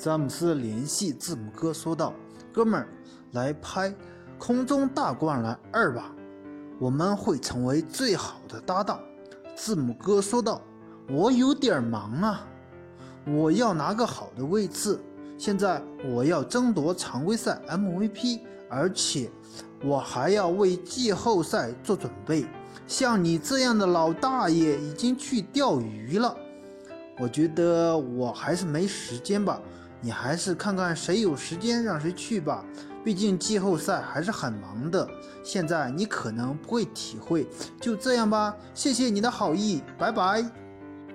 詹姆斯联系字母哥说道：“哥们儿，来拍《空中大灌篮二》吧，我们会成为最好的搭档。”字母哥说道：“我有点忙啊，我要拿个好的位置。现在我要争夺常规赛 MVP，而且我还要为季后赛做准备。像你这样的老大爷已经去钓鱼了，我觉得我还是没时间吧。你还是看看谁有时间让谁去吧。毕竟季后赛还是很忙的。现在你可能不会体会。就这样吧，谢谢你的好意，拜拜。